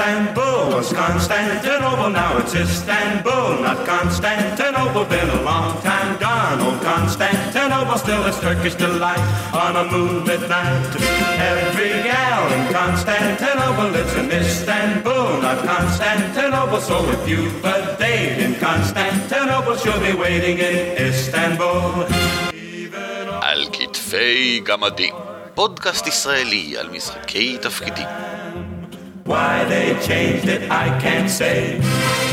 Istanbul was Constantinople, now it's Istanbul, not Constantinople. Been a long time gone, old Constantinople, still is Turkish delight on a moonlit night. Every gal in Constantinople lives in Istanbul, not Constantinople. So if you've a date in Constantinople, she'll be waiting in Istanbul. על כתפי גמדים, פודקאסט ישראלי על משחקי תפקידים. Why they changed it, I can't say.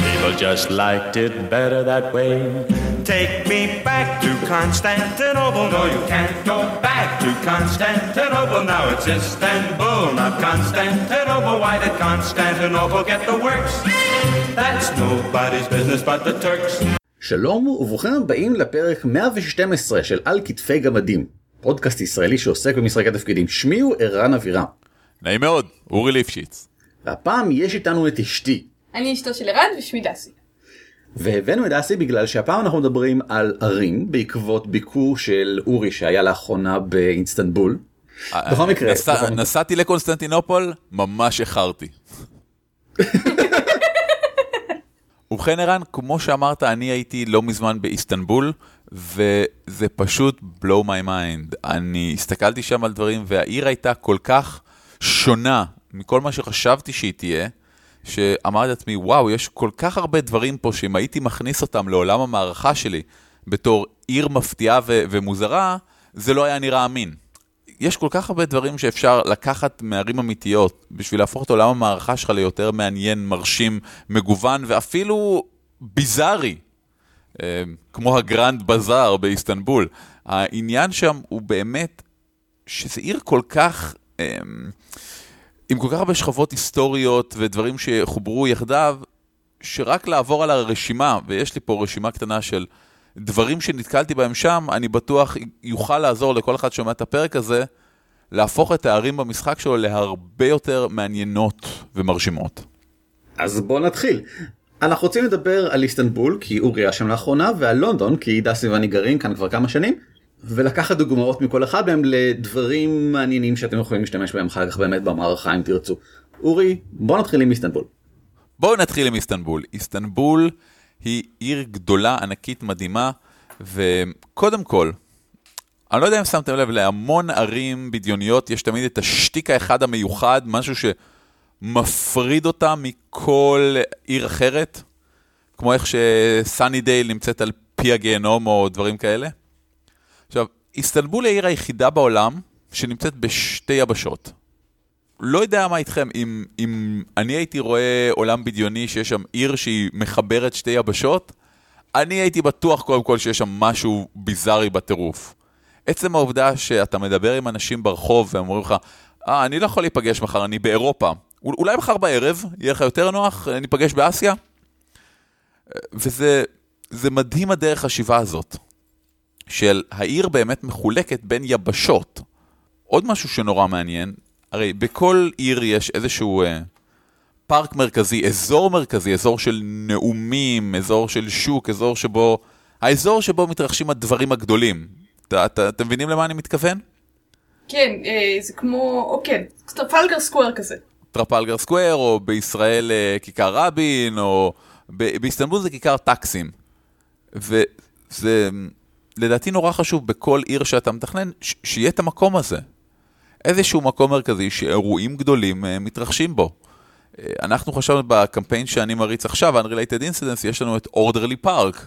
People just liked it better that way. Take me back to Constantinople. No, you can't go back to Constantinople. Now it's Istanbul, not Constantinople. Why did Constantinople get the works? That's nobody's business but the Turks. שלום וברוכים הבאים לפרק 112 של על כתפי גמדים, פודקאסט ישראלי שעוסק במשחקי תפקידים. שמי הוא ערן אבירם, נעים מאוד, אורי ליפשיץ. והפעם יש איתנו את אשתי, אני אשתו של ערן ושמי דסי. והבאנו את דסי בגלל שהפעם אנחנו מדברים על ערים בעקבות ביקור של אורי שהיה לאחרונה באיסטנבול. בכל מקרה, בכל מקרה. נסעתי לקונסטנטינופול, ממש איחרתי. ובכן ערן, כמו שאמרת, אני הייתי לא מזמן באיסטנבול, וזה פשוט blow my mind. אני הסתכלתי שם על דברים, והעיר הייתה כל כך שונה מכל מה שחשבתי שהיא תהיה, שאמרתי לעצמי, וואו, יש כל כך הרבה דברים פה, שאם הייתי מכניס אותם לעולם המערכה שלי, בתור עיר מפתיעה ו- ומוזרה, זה לא היה נראה אמין. יש כל כך הרבה דברים שאפשר לקחת מערים אמיתיות בשביל להפוך את עולם המערכה שלך ליותר מעניין, מרשים, מגוון ואפילו ביזארי, אה, כמו הגרנד בזאר באיסטנבול. העניין שם הוא באמת שזה עיר כל כך, אה, עם כל כך הרבה שכבות היסטוריות ודברים שחוברו יחדיו, שרק לעבור על הרשימה, ויש לי פה רשימה קטנה של דברים שנתקלתי בהם שם, אני בטוח יוכל לעזור לכל אחד ששומע את הפרק הזה, להפוך את הערים במשחק שלו להרבה יותר מעניינות ומרשימות. אז בואו נתחיל. אנחנו רוצים לדבר על איסטנבול כי אורי היה שם לאחרונה ועל לונדון כי דסי ואני גרים כאן כבר כמה שנים ולקחת דוגמאות מכל אחד מהם לדברים מעניינים שאתם יכולים להשתמש בהם אחר כך באמת במערכה אם תרצו. אורי בוא נתחיל עם איסטנבול. בואו נתחיל עם איסטנבול. איסטנבול היא עיר גדולה, ענקית, מדהימה, וקודם כל, אני לא יודע אם שמתם לב, להמון ערים בדיוניות יש תמיד את השטיק האחד המיוחד, משהו שמפריד אותה מכל עיר אחרת, כמו איך שסאני דייל נמצאת על פי הגיהנום או דברים כאלה. עכשיו, איסטנבול היא העיר היחידה בעולם שנמצאת בשתי יבשות. לא יודע מה איתכם, אם, אם אני הייתי רואה עולם בדיוני שיש שם עיר שהיא מחברת שתי יבשות, אני הייתי בטוח קודם כל שיש שם משהו ביזארי בטירוף. עצם העובדה שאתה מדבר עם אנשים ברחוב והם אומרים לך, אה, אני לא יכול להיפגש מחר, אני באירופה. אול- אולי מחר בערב, יהיה לך יותר נוח, ניפגש באסיה? וזה זה מדהים הדרך השיבה הזאת, של העיר באמת מחולקת בין יבשות. עוד משהו שנורא מעניין, הרי בכל עיר יש איזשהו אה, פארק מרכזי, אזור מרכזי, אזור של נאומים, אזור של שוק, אזור שבו... האזור שבו מתרחשים הדברים הגדולים. אתה- אתה- אתם מבינים למה אני מתכוון? כן, אה, זה כמו, או כן, טרפלגר סקוואר כזה. טרפלגר סקוויר, או בישראל אה, כיכר רבין, או ב- באיסטנבול זה כיכר טקסים. וזה לדעתי נורא חשוב בכל עיר שאתה מתכנן, ש- שיהיה את המקום הזה. איזשהו מקום מרכזי שאירועים גדולים אה, מתרחשים בו. אה, אנחנו חשבנו בקמפיין שאני מריץ עכשיו, Unrelated Incidents, יש לנו את Orderly Park.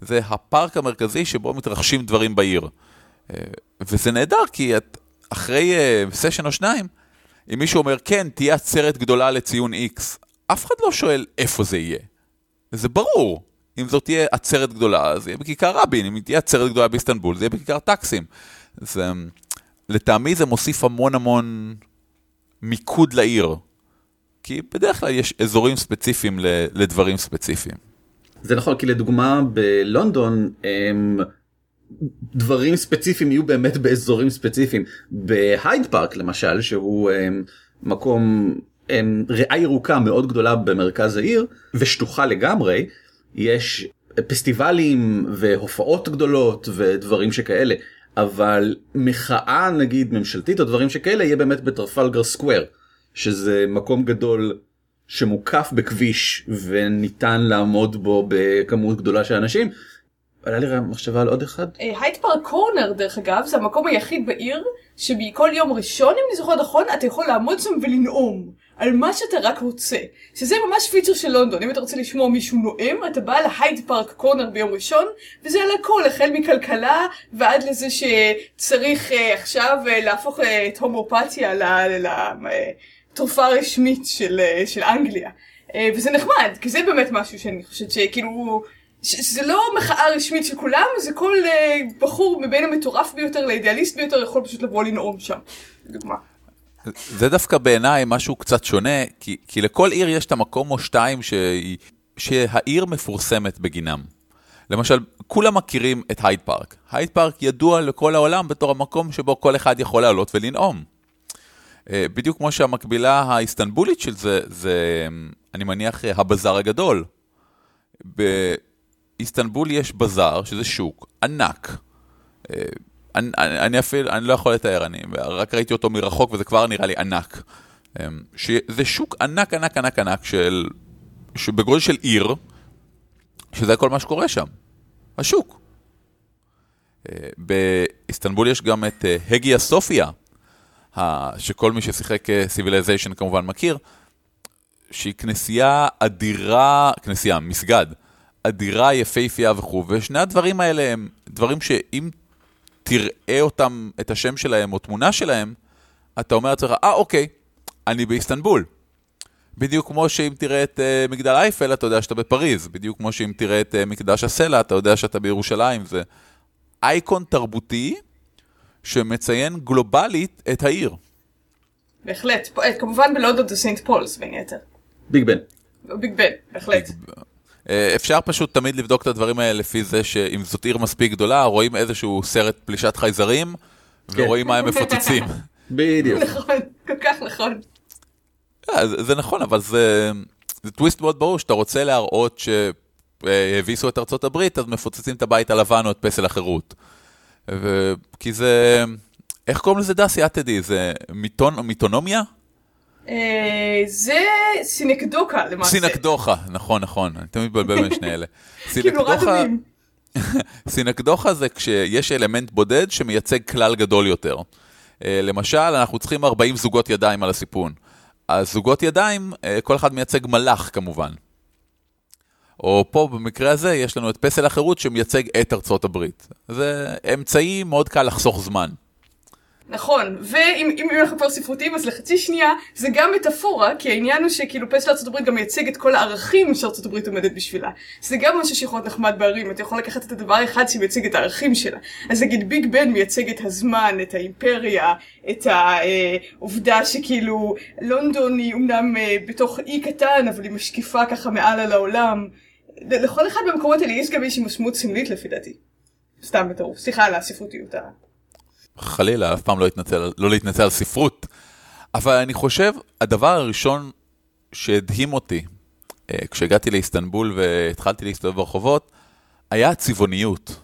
זה הפארק המרכזי שבו מתרחשים דברים בעיר. אה, וזה נהדר, כי את, אחרי סשן או שניים, אם מישהו אומר, כן, תהיה עצרת גדולה לציון X, אף אחד לא שואל איפה זה יהיה. זה ברור. אם זאת תהיה עצרת גדולה, אז יהיה בכיכר רבין, אם תהיה עצרת גדולה באיסטנבול, זה יהיה בכיכר טקסים. זה, לטעמי זה מוסיף המון המון מיקוד לעיר. כי בדרך כלל יש אזורים ספציפיים ל- לדברים ספציפיים. זה נכון כי לדוגמה בלונדון הם, דברים ספציפיים יהיו באמת באזורים ספציפיים בהייד פארק למשל שהוא הם, מקום ריאה ירוקה מאוד גדולה במרכז העיר ושטוחה לגמרי יש פסטיבלים והופעות גדולות ודברים שכאלה אבל מחאה נגיד ממשלתית או דברים שכאלה יהיה באמת בטרפלגר סקוואר שזה מקום גדול שמוקף בכביש וניתן לעמוד בו בכמות גדולה של אנשים. עלה לי מחשבה על עוד אחד. הייד פארק קורנר דרך אגב זה המקום היחיד בעיר שבכל יום ראשון אם אני זוכרת נכון אתה יכול לעמוד שם ולנאום על מה שאתה רק רוצה שזה ממש פיצ'ר של לונדון אם אתה רוצה לשמוע מישהו נואם אתה בא להייד פארק קורנר ביום ראשון וזה על הכל החל מכלכלה ועד לזה שצריך uh, עכשיו uh, להפוך uh, את הומואפתיה לתרופה הרשמית של, uh, של אנגליה uh, וזה נחמד כי זה באמת משהו שאני חושבת שכאילו שזה לא מחאה רשמית של כולם, זה כל uh, בחור מבין המטורף ביותר לאידיאליסט ביותר יכול פשוט לבוא לנאום שם. דוגמה. זה דווקא בעיניי משהו קצת שונה, כי, כי לכל עיר יש את המקום או שתיים ש... שהעיר מפורסמת בגינם. למשל, כולם מכירים את הייד פארק. הייד פארק ידוע לכל העולם בתור המקום שבו כל אחד יכול לעלות ולנאום. אה, בדיוק כמו שהמקבילה האיסטנבולית של זה, זה, אני מניח, הבזאר הגדול. באיסטנבול יש בזאר, שזה שוק ענק. אה, אני, אני אפילו, אני לא יכול לתאר, אני רק ראיתי אותו מרחוק וזה כבר נראה לי ענק. אמ, זה שוק ענק ענק ענק ענק של, בגודל של עיר, שזה כל מה שקורה שם, השוק. אה, באיסטנבול יש גם את אה, הגיה סופיה, שכל מי ששיחק סיביליזיישן כמובן מכיר, שהיא כנסייה אדירה, כנסייה, מסגד, אדירה, יפהפייה וכו', ושני הדברים האלה הם דברים שאם תראה אותם, את השם שלהם או תמונה שלהם, אתה אומר לעצמך, אה, אוקיי, אני באיסטנבול. בדיוק כמו שאם תראה את uh, מגדל אייפל, אתה יודע שאתה בפריז. בדיוק כמו שאם תראה את uh, מקדש הסלע, אתה יודע שאתה בירושלים. זה אייקון תרבותי שמציין גלובלית את העיר. בהחלט. אה, כמובן בלונדון זה סנט פולס בין יתר. ביג בן. ביג בן, בהחלט. אה, אפשר פשוט תמיד לבדוק את הדברים האלה לפי זה שאם זאת עיר מספיק גדולה, רואים איזשהו סרט פלישת חייזרים, כן. ורואים מה הם מפוצצים. בדיוק. נכון, כל כך נכון. אה, זה נכון, אבל זה טוויסט מאוד ברור שאתה רוצה להראות שהביסו את ארצות הברית, אז מפוצצים את הבית הלבן או את פסל החירות. כי זה, איך קוראים לזה דסי? את תדעי, זה מיתונומיה? אה, זה סינקדוקה למעשה. סינקדוחה, נכון, נכון, אני תמיד מתבלבל בין שני אלה. כאילו דומים. סינקדוחה זה כשיש אלמנט בודד שמייצג כלל גדול יותר. אה, למשל, אנחנו צריכים 40 זוגות ידיים על הסיפון. אז זוגות ידיים, אה, כל אחד מייצג מלאך כמובן. או פה במקרה הזה יש לנו את פסל החירות שמייצג את ארצות הברית. זה אמצעי מאוד קל לחסוך זמן. נכון, ואם אנחנו כבר ספרותיים אז לחצי שנייה זה גם מטאפורה, כי העניין הוא שכאילו פסל ארה"ב גם מייצג את כל הערכים שארה"ב עומדת בשבילה. זה גם משהו שיכול להיות נחמד בערים, אתה יכול לקחת את הדבר האחד שמייצג את הערכים שלה. אז נגיד ביג בן מייצג את הזמן, את האימפריה, את העובדה שכאילו לונדון היא אמנם אה, בתוך אי קטן אבל היא משקיפה ככה מעל על העולם. לכל אחד במקומות האלה יש גם איזושהי משמעות סמלית לפי דעתי. סתם בטירוף, סליחה על הספרותיות. חלילה, אף פעם לא, התנצל, לא להתנצל על ספרות. אבל אני חושב, הדבר הראשון שהדהים אותי אה, כשהגעתי לאיסטנבול והתחלתי להסתובב ברחובות, היה הצבעוניות.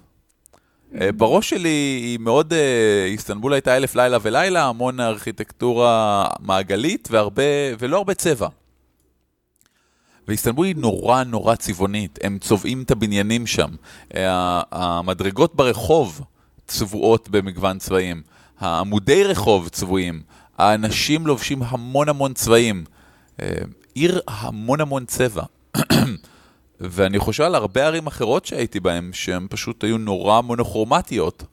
אה, בראש שלי היא מאוד, אה, איסטנבול הייתה אלף לילה ולילה, המון ארכיטקטורה מעגלית והרבה, ולא הרבה צבע. ואיסטנבול היא נורא נורא צבעונית, הם צובעים את הבניינים שם. המדרגות ברחוב צבועות במגוון צבעים, העמודי רחוב צבועים, האנשים לובשים המון המון צבעים. אה, עיר המון המון צבע. ואני חושב על הרבה ערים אחרות שהייתי בהן, שהן פשוט היו נורא מונוכרומטיות.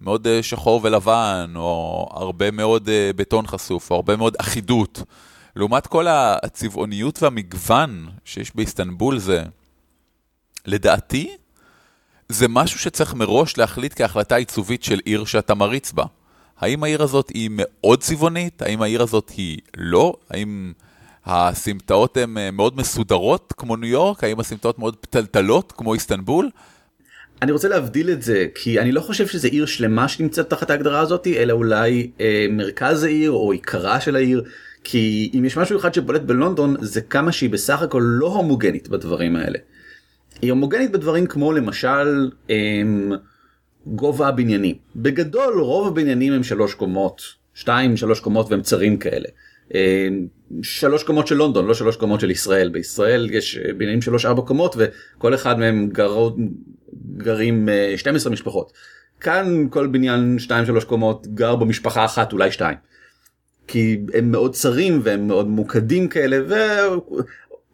מאוד אה, שחור ולבן, או הרבה מאוד אה, בטון חשוף, או הרבה מאוד אחידות. לעומת כל הצבעוניות והמגוון שיש באיסטנבול זה, לדעתי, זה משהו שצריך מראש להחליט כהחלטה עיצובית של עיר שאתה מריץ בה. האם העיר הזאת היא מאוד צבעונית? האם העיר הזאת היא לא? האם הסמטאות הן אה, מאוד מסודרות כמו ניו יורק? האם הסמטאות מאוד פתלתלות כמו איסטנבול? אני רוצה להבדיל את זה כי אני לא חושב שזה עיר שלמה שנמצאת תחת ההגדרה הזאת אלא אולי אה, מרכז העיר או עיקרה של העיר כי אם יש משהו אחד שבולט בלונדון זה כמה שהיא בסך הכל לא הומוגנית בדברים האלה. היא הומוגנית בדברים כמו למשל הם, גובה הבניינים. בגדול רוב הבניינים הם שלוש קומות, שתיים שלוש קומות והם צרים כאלה. אה, שלוש קומות של לונדון לא שלוש קומות של ישראל בישראל יש אה, בניינים שלוש ארבע קומות וכל אחד מהם גרות גרים אה, 12 משפחות. כאן כל בניין 2-3 קומות גר במשפחה אחת אולי שתיים. כי הם מאוד צרים והם מאוד ממוקדים כאלה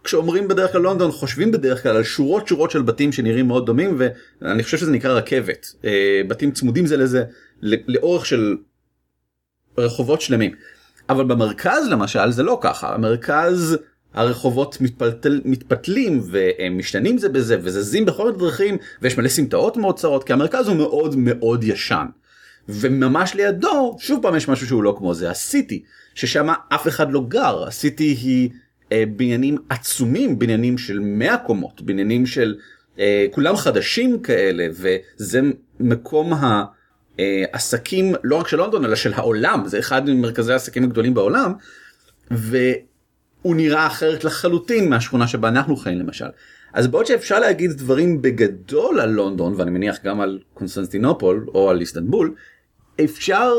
וכשאומרים בדרך כלל לונדון חושבים בדרך כלל על שורות שורות של בתים שנראים מאוד דומים ואני חושב שזה נקרא רכבת אה, בתים צמודים זה לזה לאורך של רחובות שלמים. אבל במרכז למשל זה לא ככה המרכז הרחובות מתפתל, מתפתלים והם משתנים זה בזה וזזים בכל מיני דרכים ויש מלא סמטאות מאוד צרות כי המרכז הוא מאוד מאוד ישן. וממש לידו שוב פעם יש משהו שהוא לא כמו זה הסיטי ששם אף אחד לא גר הסיטי היא בניינים עצומים בניינים של 100 קומות בניינים של אה, כולם חדשים כאלה וזה מקום העסקים לא רק של לונדון אלא של העולם זה אחד ממרכזי העסקים הגדולים בעולם. והוא נראה אחרת לחלוטין מהשכונה שבה אנחנו חיים למשל. אז בעוד שאפשר להגיד דברים בגדול על לונדון ואני מניח גם על קונסטנטינופול או על איסטנבול אפשר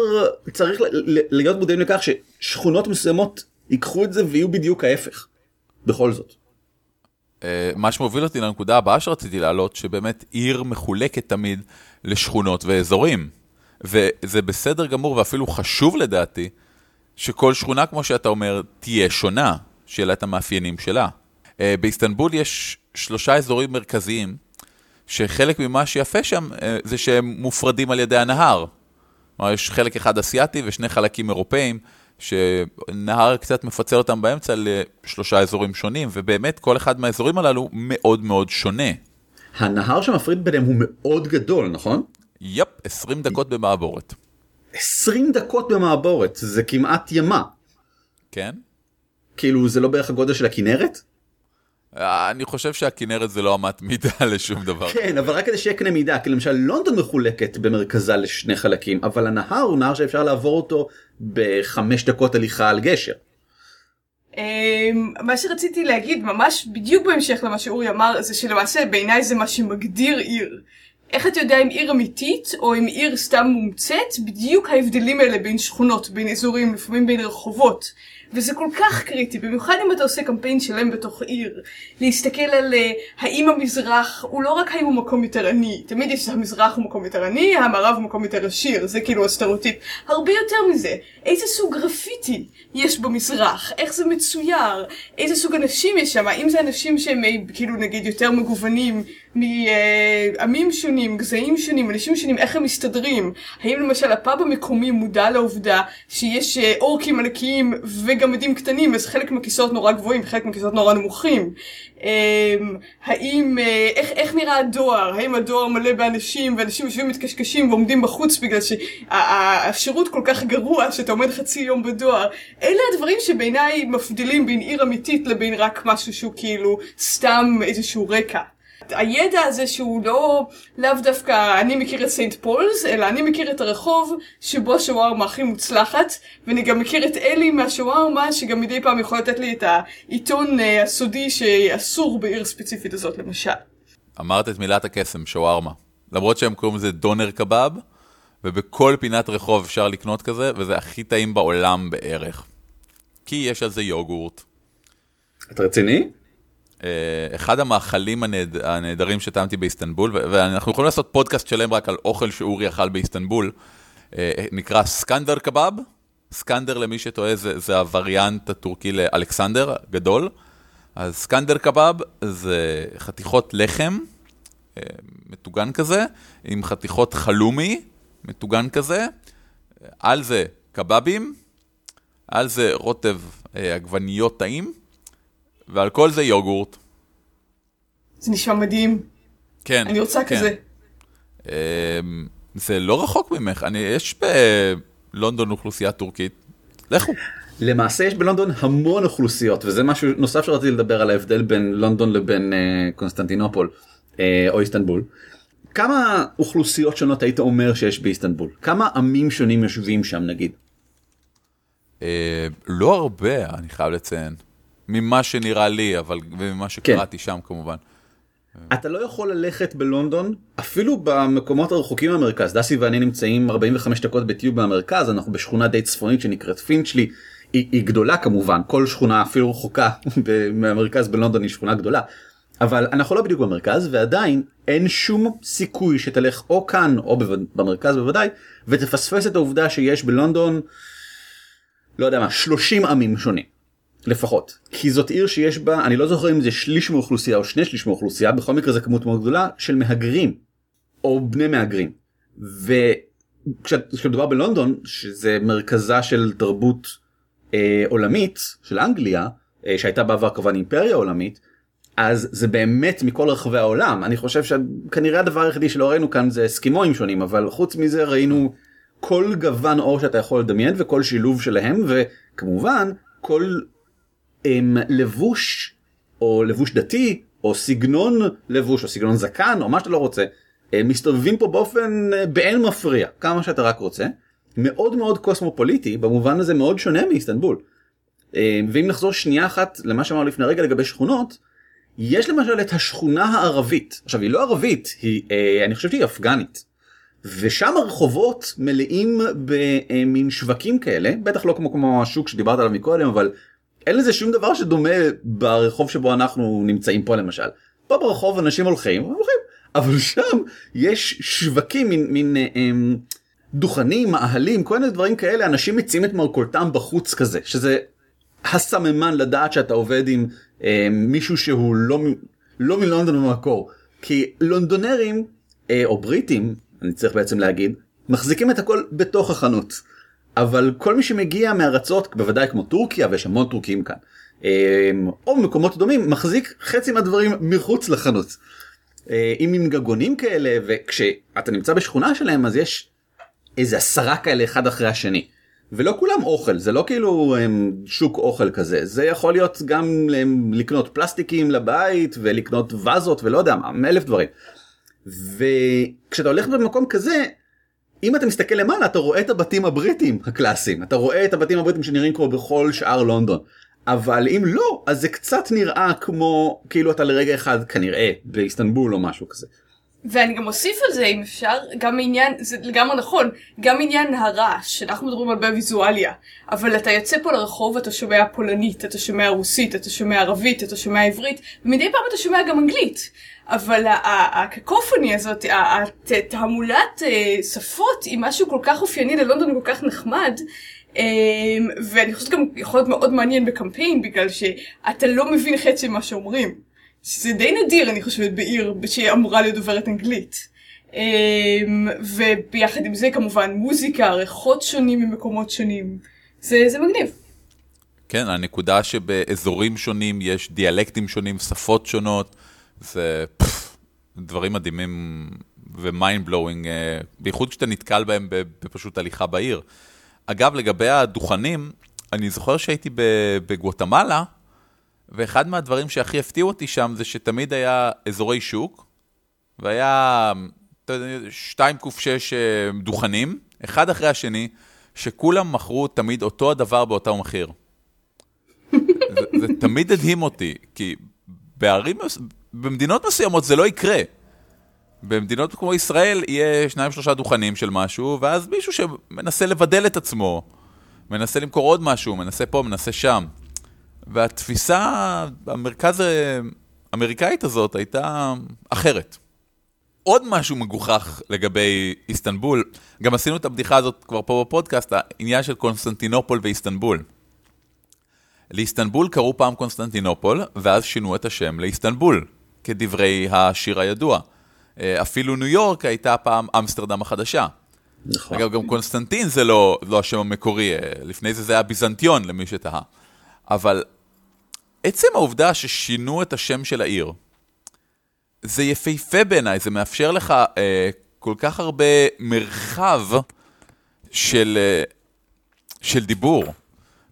צריך להיות מודעים לכך ששכונות מסוימות ייקחו את זה ויהיו בדיוק ההפך. בכל זאת. אה, מה שמוביל אותי לנקודה הבאה שרציתי להעלות, שבאמת עיר מחולקת תמיד לשכונות ואזורים. וזה בסדר גמור ואפילו חשוב לדעתי, שכל שכונה, כמו שאתה אומר, תהיה שונה, שיהיה לה את המאפיינים שלה. אה, באיסטנבול יש שלושה אזורים מרכזיים, שחלק ממה שיפה שם אה, זה שהם מופרדים על ידי הנהר. כלומר, יש חלק אחד אסיאתי ושני חלקים אירופאים, שנהר קצת מפצל אותם באמצע לשלושה אזורים שונים, ובאמת כל אחד מהאזורים הללו מאוד מאוד שונה. הנהר שמפריד ביניהם הוא מאוד גדול נכון? יפ, 20 דקות במעבורת. 20 דקות במעבורת זה כמעט ימה. כן? כאילו זה לא בערך הגודל של הכנרת? אני חושב שהכנרת זה לא אמת מידה לשום דבר. כן אבל רק כדי שיהיה קנה מידה כי למשל לונדון מחולקת במרכזה לשני חלקים אבל הנהר הוא נהר שאפשר לעבור אותו בחמש דקות הליכה על גשר. אמ, מה שרציתי להגיד ממש בדיוק בהמשך למה שאורי אמר זה שלמעשה בעיניי זה מה שמגדיר עיר. איך אתה יודע אם עיר אמיתית או אם עיר סתם מומצאת בדיוק ההבדלים האלה בין שכונות בין אזורים לפעמים בין רחובות. וזה כל כך קריטי במיוחד אם אתה עושה קמפיין שלם בתוך עיר להסתכל על אה, האם המזרח הוא לא רק האם הוא מקום יותר עני תמיד יש המזרח הוא מקום יותר עני המערב הוא מקום יותר עשיר זה כאילו הסטריאוטיפ. הרבה יותר מזה איזה סוג גרפיטי יש במזרח איך זה מצויר איזה סוג אנשים יש שם האם זה אנשים שהם אה, כאילו נגיד יותר מגוונים מעמים שונים גזעים שונים אנשים שונים איך הם מסתדרים? האם למשל הפאב המקומי מודע לעובדה שיש אה, אורקים ענקיים וגמדים קטנים אז חלק מהכיסאות נורא גבוהים חלק מהכיסאות נורא נמוכים. אמ, האם אה, איך, איך נראה הדואר? האם הדואר מלא באנשים ואנשים יושבים מתקשקשים ועומדים בחוץ בגלל שהשירות כל כך גרוע שאתה עומד חצי יום בדואר? אלה הדברים שבעיניי מפדילים בין עיר אמיתית לבין רק משהו שהוא כאילו סתם איזשהו רקע. הידע הזה שהוא לא לאו דווקא אני מכיר את סנט פולס אלא אני מכיר את הרחוב שבו השווארמה הכי מוצלחת ואני גם מכיר את אלי מהשווארמה שגם מדי פעם יכול לתת לי את העיתון אה, הסודי שאסור בעיר ספציפית הזאת למשל. אמרת את מילת הקסם, שווארמה. למרות שהם קוראים לזה דונר קבב, ובכל פינת רחוב אפשר לקנות כזה, וזה הכי טעים בעולם בערך. כי יש על זה יוגורט. אתה רציני? אה, אחד המאכלים הנהד... הנהדרים שטעמתי באיסטנבול, ואנחנו יכולים לעשות פודקאסט שלם רק על אוכל שאורי אכל באיסטנבול, אה, נקרא סקנדר קבב. סקנדר למי שטועה זה, זה הווריאנט הטורקי לאלכסנדר גדול. אז סקנדר קבב זה חתיכות לחם אה, מטוגן כזה, עם חתיכות חלומי מטוגן כזה, על זה קבבים, על זה רוטב עגבניות טעים, ועל כל זה יוגורט. זה נשמע מדהים. כן. אני רוצה כן. כזה. אה, זה לא רחוק ממך, אני, יש בלונדון אוכלוסייה טורקית, לכו. למעשה יש בלונדון המון אוכלוסיות וזה משהו נוסף שרציתי לדבר על ההבדל בין לונדון לבין אה, קונסטנטינופול אה, או איסטנבול. כמה אוכלוסיות שונות היית אומר שיש באיסטנבול? כמה עמים שונים יושבים שם נגיד? אה, לא הרבה, אני חייב לציין. ממה שנראה לי, אבל וממה שקראתי שם כמובן. אתה לא יכול ללכת בלונדון אפילו במקומות הרחוקים מהמרכז הדסי ואני נמצאים 45 דקות ב tube מהמרכז אנחנו בשכונה די צפונית שנקראת פינצ'לי היא, היא גדולה כמובן כל שכונה אפילו רחוקה מהמרכז בלונדון היא שכונה גדולה. אבל אנחנו לא בדיוק במרכז ועדיין אין שום סיכוי שתלך או כאן או במרכז בוודאי ותפספס את העובדה שיש בלונדון לא יודע מה 30 עמים שונים לפחות כי זאת עיר שיש בה אני לא זוכר אם זה שליש מאוכלוסייה או שני שליש מאוכלוסייה בכל מקרה זה כמות מאוד גדולה של מהגרים או בני מהגרים. וכשמדובר בלונדון שזה מרכזה של תרבות אה, עולמית של אנגליה אה, שהייתה בעבר כמובן אימפריה עולמית אז זה באמת מכל רחבי העולם אני חושב שכנראה הדבר היחידי שלא ראינו כאן זה אסקימואים שונים אבל חוץ מזה ראינו כל גוון אור שאתה יכול לדמיין וכל שילוב שלהם וכמובן כל הם, לבוש או לבוש דתי או סגנון לבוש או סגנון זקן או מה שאתה לא רוצה הם מסתובבים פה באופן אה, באין מפריע כמה שאתה רק רוצה מאוד מאוד קוסמופוליטי במובן הזה מאוד שונה מאיסטנבול. אה, ואם נחזור שנייה אחת למה שאמרנו לפני רגע לגבי שכונות יש למשל את השכונה הערבית עכשיו היא לא ערבית היא אה, אני חושב שהיא אפגנית. ושם הרחובות מלאים במין שווקים כאלה בטח לא כמו כמו השוק שדיברת עליו מקודם אבל אין לזה שום דבר שדומה ברחוב שבו אנחנו נמצאים פה למשל. פה ברחוב אנשים הולכים הולכים אבל שם יש שווקים מין מין הם, דוכנים מאהלים כל מיני דברים כאלה אנשים מציעים את מרכולתם בחוץ כזה שזה הסממן לדעת שאתה עובד עם אה, מישהו שהוא לא, לא מלונדון במקור. כי לונדונרים אה, או בריטים אני צריך בעצם להגיד מחזיקים את הכל בתוך החנות. אבל כל מי שמגיע מארצות בוודאי כמו טורקיה ויש המון טורקים כאן אה, או מקומות דומים מחזיק חצי מהדברים מחוץ לחנות. אה, עם עם גגונים כאלה וכשאתה נמצא בשכונה שלהם אז יש איזה עשרה כאלה אחד אחרי השני. ולא כולם אוכל זה לא כאילו הם, שוק אוכל כזה זה יכול להיות גם הם, לקנות פלסטיקים לבית ולקנות וזות ולא יודע מה אלף דברים. וכשאתה הולך במקום כזה אם אתה מסתכל למעלה אתה רואה את הבתים הבריטים הקלאסיים אתה רואה את הבתים הבריטים שנראים כמו בכל שאר לונדון. אבל אם לא אז זה קצת נראה כמו כאילו אתה לרגע אחד כנראה באיסטנבול או משהו כזה. ואני גם אוסיף על זה אם אפשר גם עניין זה לגמרי נכון גם עניין הרעש אנחנו מדברים הרבה ויזואליה אבל אתה יוצא פה לרחוב אתה שומע פולנית אתה שומע רוסית אתה שומע ערבית אתה שומע עברית ומדי פעם אתה שומע גם אנגלית אבל הקקופוני הזאת התעמולת אה, שפות היא משהו כל כך אופייני ללונדון וכל כך נחמד. אמ, ואני חושבת גם יכול להיות מאוד מעניין בקמפיין בגלל שאתה לא מבין חצי מה שאומרים. שזה די נדיר אני חושבת בעיר שאמורה להיות דוברת אנגלית. אמ, וביחד עם זה כמובן מוזיקה, ריחות שונים ממקומות שונים. זה, זה מגניב. כן, הנקודה שבאזורים שונים יש דיאלקטים שונים, שפות שונות, זה פף, דברים מדהימים ו mind blowing, אה, בייחוד כשאתה נתקל בהם בפשוט הליכה בעיר. אגב, לגבי הדוכנים, אני זוכר שהייתי בגואטמלה, ואחד מהדברים שהכי הפתיעו אותי שם זה שתמיד היה אזורי שוק, והיה 2 ק 6 דוכנים, אחד אחרי השני, שכולם מכרו תמיד אותו הדבר באותו מחיר. זה, זה תמיד הדהים אותי, כי בערים, במדינות מסוימות זה לא יקרה. במדינות כמו ישראל יהיה שניים שלושה דוכנים של משהו, ואז מישהו שמנסה לבדל את עצמו, מנסה למכור עוד משהו, מנסה פה, מנסה שם. והתפיסה המרכז האמריקאית הזאת הייתה אחרת. עוד משהו מגוחך לגבי איסטנבול, גם עשינו את הבדיחה הזאת כבר פה בפודקאסט, העניין של קונסטנטינופול ואיסטנבול. לאיסטנבול קראו פעם קונסטנטינופול, ואז שינו את השם לאיסטנבול, כדברי השיר הידוע. אה, אפילו ניו יורק הייתה פעם אמסטרדם החדשה. נכון. אגב, גם קונסטנטין זה לא, לא השם המקורי, אה, לפני זה זה היה ביזנטיון למי שתהה. אבל עצם העובדה ששינו את השם של העיר, זה יפהפה בעיניי, זה מאפשר לך אה, כל כך הרבה מרחב של, אה, של דיבור.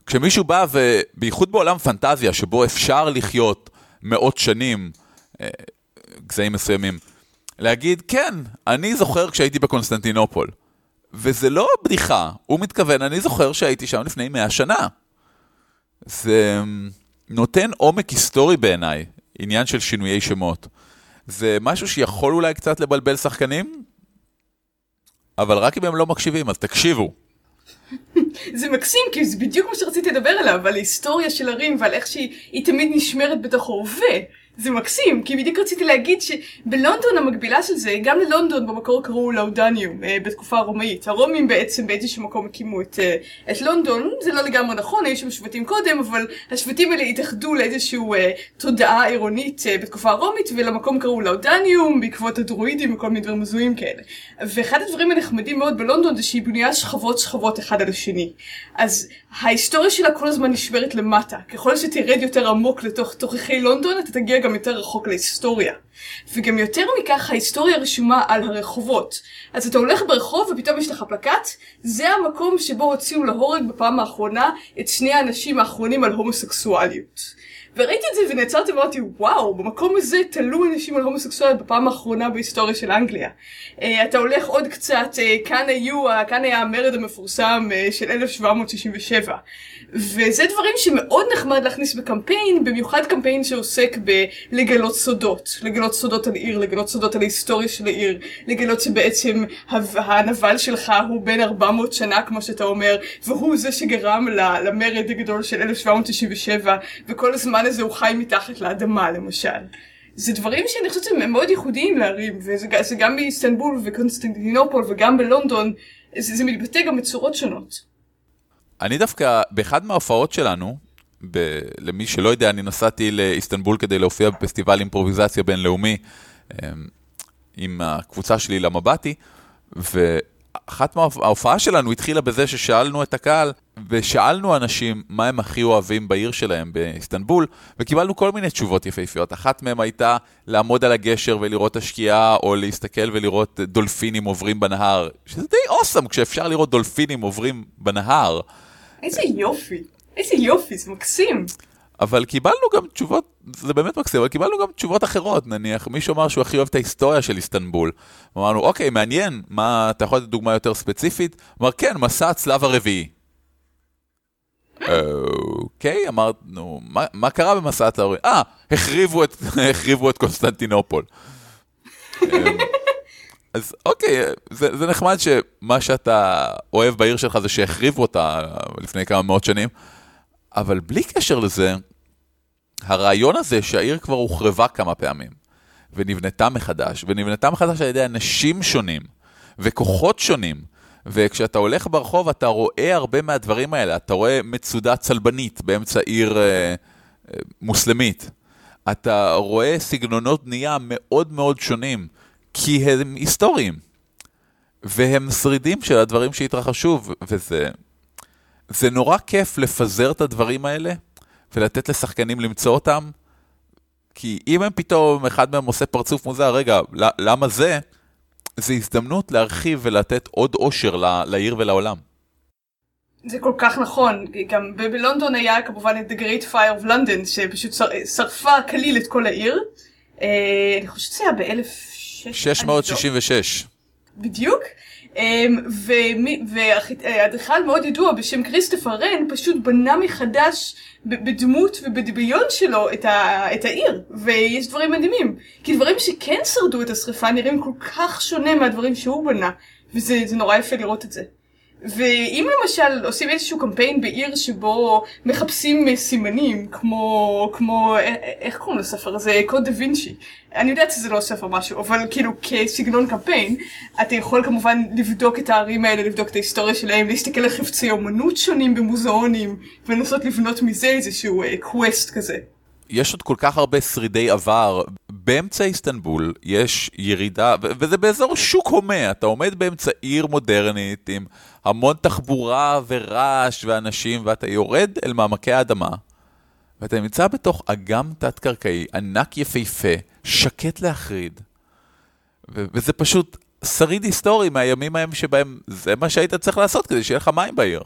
כשמישהו בא, ובייחוד בעולם פנטזיה, שבו אפשר לחיות מאות שנים, אה, גזעים מסוימים, להגיד, כן, אני זוכר כשהייתי בקונסטנטינופול. וזה לא בדיחה, הוא מתכוון, אני זוכר שהייתי שם לפני מאה שנה. זה נותן עומק היסטורי בעיניי, עניין של שינויי שמות. זה משהו שיכול אולי קצת לבלבל שחקנים, אבל רק אם הם לא מקשיבים, אז תקשיבו. זה מקסים, כי זה בדיוק מה שרציתי לדבר עליו, על ההיסטוריה של ערים ועל איך שהיא תמיד נשמרת בתוך ההווה. זה מקסים, כי בדיוק רציתי להגיד שבלונדון המקבילה של זה, גם ללונדון במקור קראו לאודניום אה, בתקופה הרומאית. הרומים בעצם באיזשהו מקום הקימו את, אה, את לונדון, זה לא לגמרי נכון, היו שם שבטים קודם, אבל השבטים האלה התאחדו לאיזושהי אה, תודעה עירונית בתקופה הרומית, ולמקום קראו לאודניום בעקבות הדרואידים וכל מיני דברים הזויים כאלה. ואחד הדברים הנחמדים מאוד בלונדון זה שהיא בנויה שכבות שכבות אחד על השני. אז ההיסטוריה שלה כל הזמן נשמרת למטה. ככל שתרד יותר עמוק לתוך תוככי לונדון, אתה תגיע גם יותר רחוק להיסטוריה. וגם יותר מכך, ההיסטוריה רשומה על הרחובות. אז אתה הולך ברחוב ופתאום יש לך פלקט, זה המקום שבו הוציאו להורג בפעם האחרונה את שני האנשים האחרונים על הומוסקסואליות. וראיתי את זה ונעצרתי ואמרתי, וואו, במקום הזה תלו אנשים על הומוסקסואליות בפעם האחרונה בהיסטוריה של אנגליה. Uh, אתה הולך עוד קצת, uh, כאן היו, כאן היה המרד המפורסם uh, של 1767. וזה דברים שמאוד נחמד להכניס בקמפיין, במיוחד קמפיין שעוסק בלגלות סודות. לגלות סודות על עיר, לגלות סודות על ההיסטוריה של העיר, לגלות שבעצם הנבל שלך הוא בן 400 שנה, כמו שאתה אומר, והוא זה שגרם למרד הגדול של 1767, וכל הזמן הזה הוא חי מתחת לאדמה, למשל. זה דברים שאני חושבת שהם מאוד ייחודיים לערים, וזה גם באיסטנבול וקונסטנטינופול וגם בלונדון, זה, זה מתבטא גם בצורות שונות. אני דווקא, באחד מההופעות שלנו, ב- למי שלא יודע, אני נסעתי לאיסטנבול כדי להופיע בפסטיבל אימפרוביזציה בינלאומי אמ, עם הקבוצה שלי למבטי, ואחת מההופעה שלנו התחילה בזה ששאלנו את הקהל, ושאלנו אנשים מה הם הכי אוהבים בעיר שלהם באיסטנבול, וקיבלנו כל מיני תשובות יפהפיות. אחת מהן הייתה לעמוד על הגשר ולראות השקיעה, או להסתכל ולראות דולפינים עוברים בנהר, שזה די אוסם כשאפשר לראות דולפינים עוברים בנהר. איזה יופי, איזה יופי, זה מקסים. אבל קיבלנו גם תשובות, זה באמת מקסים, אבל קיבלנו גם תשובות אחרות, נניח, מישהו אמר שהוא הכי אוהב את ההיסטוריה של איסטנבול. אמרנו, אוקיי, מעניין, מה, אתה יכול לתת דוגמה יותר ספציפית? אמר, כן, מסע הצלב הרביעי. אוקיי, אמרנו, מה, מה קרה במסע הצלב הרביעי? אה, החריבו את, החריבו את קונסטנטינופול. אז אוקיי, זה, זה נחמד שמה שאתה אוהב בעיר שלך זה שהחריבו אותה לפני כמה מאות שנים, אבל בלי קשר לזה, הרעיון הזה שהעיר כבר הוחרבה כמה פעמים, ונבנתה מחדש, ונבנתה מחדש על ידי אנשים שונים, וכוחות שונים, וכשאתה הולך ברחוב אתה רואה הרבה מהדברים האלה, אתה רואה מצודה צלבנית באמצע עיר אה, אה, מוסלמית, אתה רואה סגנונות בנייה מאוד מאוד שונים. כי הם היסטוריים, והם שרידים של הדברים שהתרחשו, וזה זה נורא כיף לפזר את הדברים האלה, ולתת לשחקנים למצוא אותם, כי אם הם פתאום, אחד מהם עושה פרצוף מוזר, רגע, למה זה? זה הזדמנות להרחיב ולתת עוד אושר לעיר ולעולם. זה כל כך נכון, גם בלונדון היה כמובן את The Great Fire of London, שפשוט שרפה כליל את כל העיר. אה, אני חושבת שזה היה באלף... 666. בדיוק. אמ, ואדריכל מאוד ידוע בשם כריסטופר רן פשוט בנה מחדש בדמות ובדמיון שלו את, ה, את העיר ויש דברים מדהימים כי דברים שכן שרדו את השרפה נראים כל כך שונה מהדברים שהוא בנה וזה נורא יפה לראות את זה. ואם למשל עושים איזשהו קמפיין בעיר שבו מחפשים סימנים כמו כמו איך קוראים לספר הזה קוד דה וינצ'י אני יודעת שזה לא ספר משהו אבל כאילו כסגנון קמפיין אתה יכול כמובן לבדוק את הערים האלה לבדוק את ההיסטוריה שלהם להסתכל על חפצי אומנות שונים במוזיאונים ולנסות לבנות מזה איזשהו quest uh, כזה. יש עוד כל כך הרבה שרידי עבר. באמצע איסטנבול יש ירידה, וזה באזור שוק הומה, אתה עומד באמצע עיר מודרנית עם המון תחבורה ורעש ואנשים, ואתה יורד אל מעמקי האדמה, ואתה נמצא בתוך אגם תת-קרקעי, ענק יפהפה, שקט להחריד, וזה פשוט שריד היסטורי מהימים ההם שבהם זה מה שהיית צריך לעשות כדי שיהיה לך מים בעיר.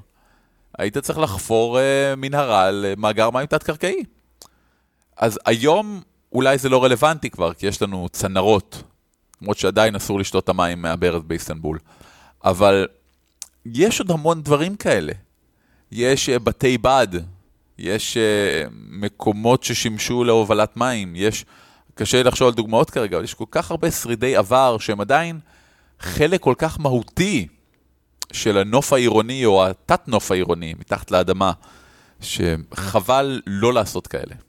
היית צריך לחפור uh, מנהרה למאגר מים תת-קרקעי. אז היום אולי זה לא רלוונטי כבר, כי יש לנו צנרות, למרות שעדיין אסור לשתות את המים מהברז באיסטנבול. אבל יש עוד המון דברים כאלה. יש uh, בתי בד, יש uh, מקומות ששימשו להובלת מים, יש, קשה לחשוב על דוגמאות כרגע, אבל יש כל כך הרבה שרידי עבר שהם עדיין חלק כל כך מהותי של הנוף העירוני או התת נוף העירוני מתחת לאדמה, שחבל לא לעשות כאלה.